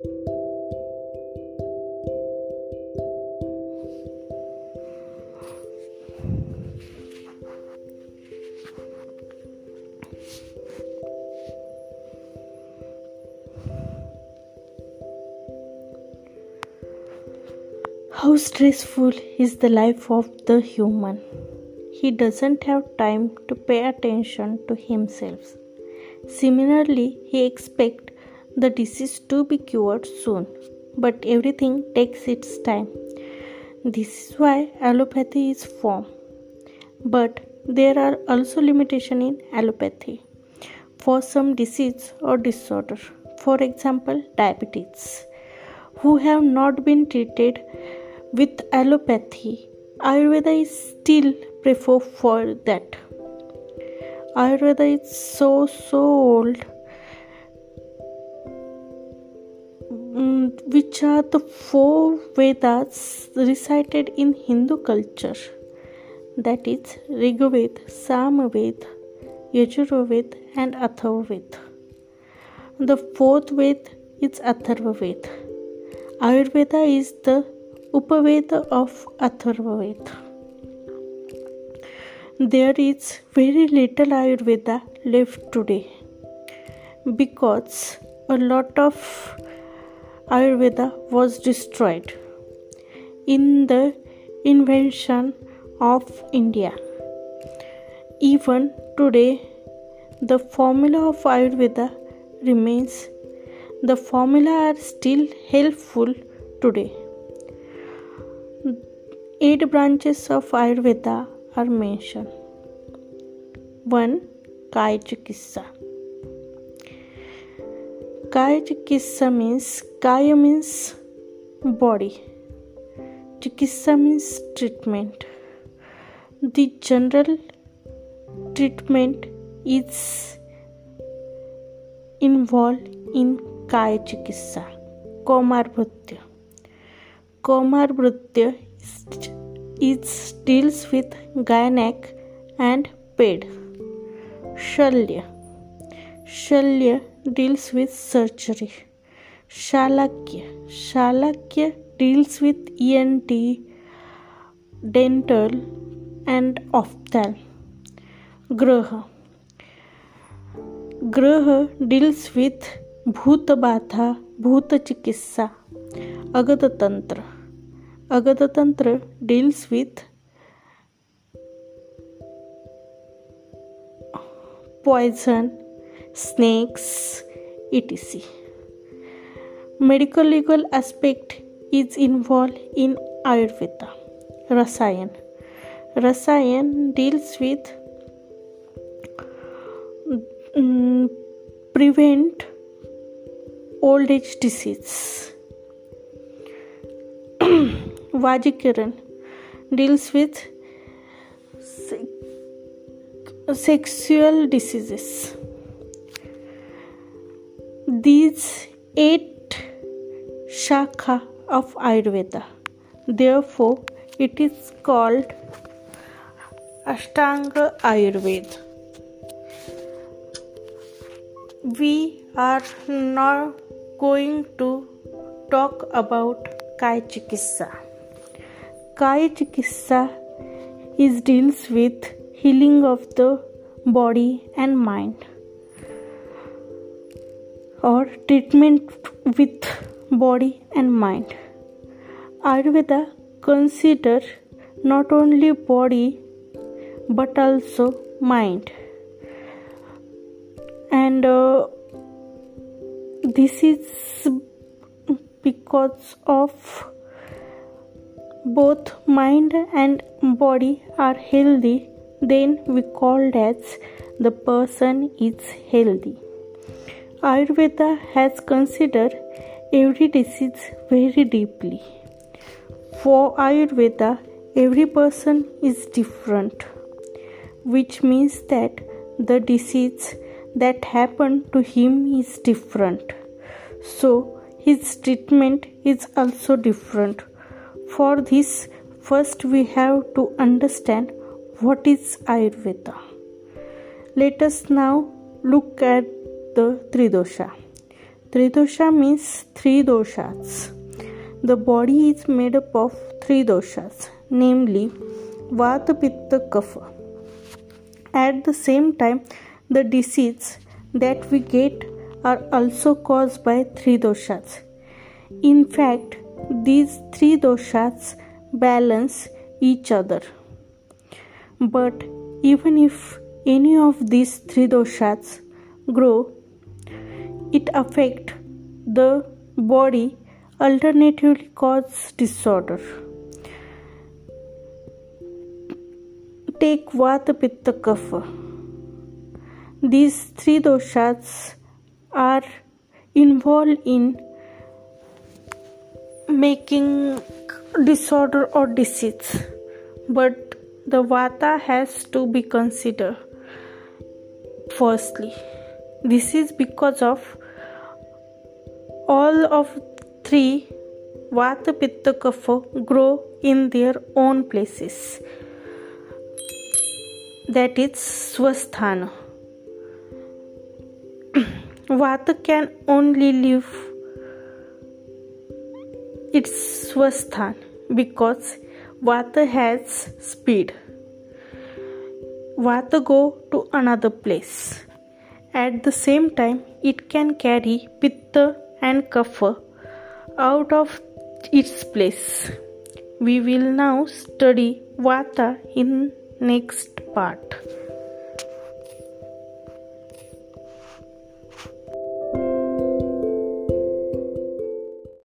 How stressful is the life of the human? He doesn't have time to pay attention to himself. Similarly, he expects the disease to be cured soon, but everything takes its time. This is why allopathy is formed. But there are also limitations in allopathy for some disease or disorder. For example, diabetes, who have not been treated with allopathy. Ayurveda is still preferred for that. Ayurveda is so so old, which are the four Vedas recited in Hindu culture. That is Rigveda, Samaveda, Yajurveda, and Atharvaveda. The fourth Ved is Atharvaveda. Ayurveda is the Upaveda of Atharvaveda. There is very little Ayurveda left today because a lot of Ayurveda was destroyed in the invention of India. Even today, the formula of Ayurveda remains. The formula are still helpful today. Eight branches of Ayurveda are mentioned. 1. Kaya Chikitsa. Kaya chikitsa means kaya means body chikitsa means treatment the general treatment is involve in kaya chikitsa kaumara vritya is deals with gynaec and ped shalya. Shalya deals with surgery shalakya shalakya deals with E N T dental and ophthal graha graha deals with bhootbadha bhoot chikitsa agadtantra agadtantra deals with poison snakes, etc. Medical legal aspect is involved in Ayurveda. Rasayan. Rasayan deals with um, prevent old age disease. Vajikaran deals with sexual diseases. These eight shakha of Ayurveda. Therefore, it is called Ashtanga Ayurveda. We are now going to talk about Kaya Chikitsa. Kaya Chikitsa is deals with healing of the body and mind or treatment with body and mind. Ayurveda consider not only body but also mind and uh, this is because of both mind and body are healthy, then we called as the person is healthy. Ayurveda has considered every disease very deeply. For Ayurveda, every person is different, which means that the disease that happened to him is different. So, his treatment is also different for this, first we have to understand what is Ayurveda. Let us now look at the Tridosha. Tridosha means three doshas. The body is made up of three doshas, namely Vata, Pitta, Kapha. At the same time, the diseases that we get are also caused by three doshas. In fact, these three doshas balance each other. But even if any of these three doshas grow, it affect the body alternatively cause disorder. Take Vata Pitta Kapha. These three doshas are involved in making disorder or disease but the vata has to be considered firstly this is because of all of three vata pitta kapha grow in their own places that is swasthana vata can only live its swasthan because vata has speed. Vata go to another place. At the same time, it can carry pitta and kapha out of its place. We will now study vata in next part.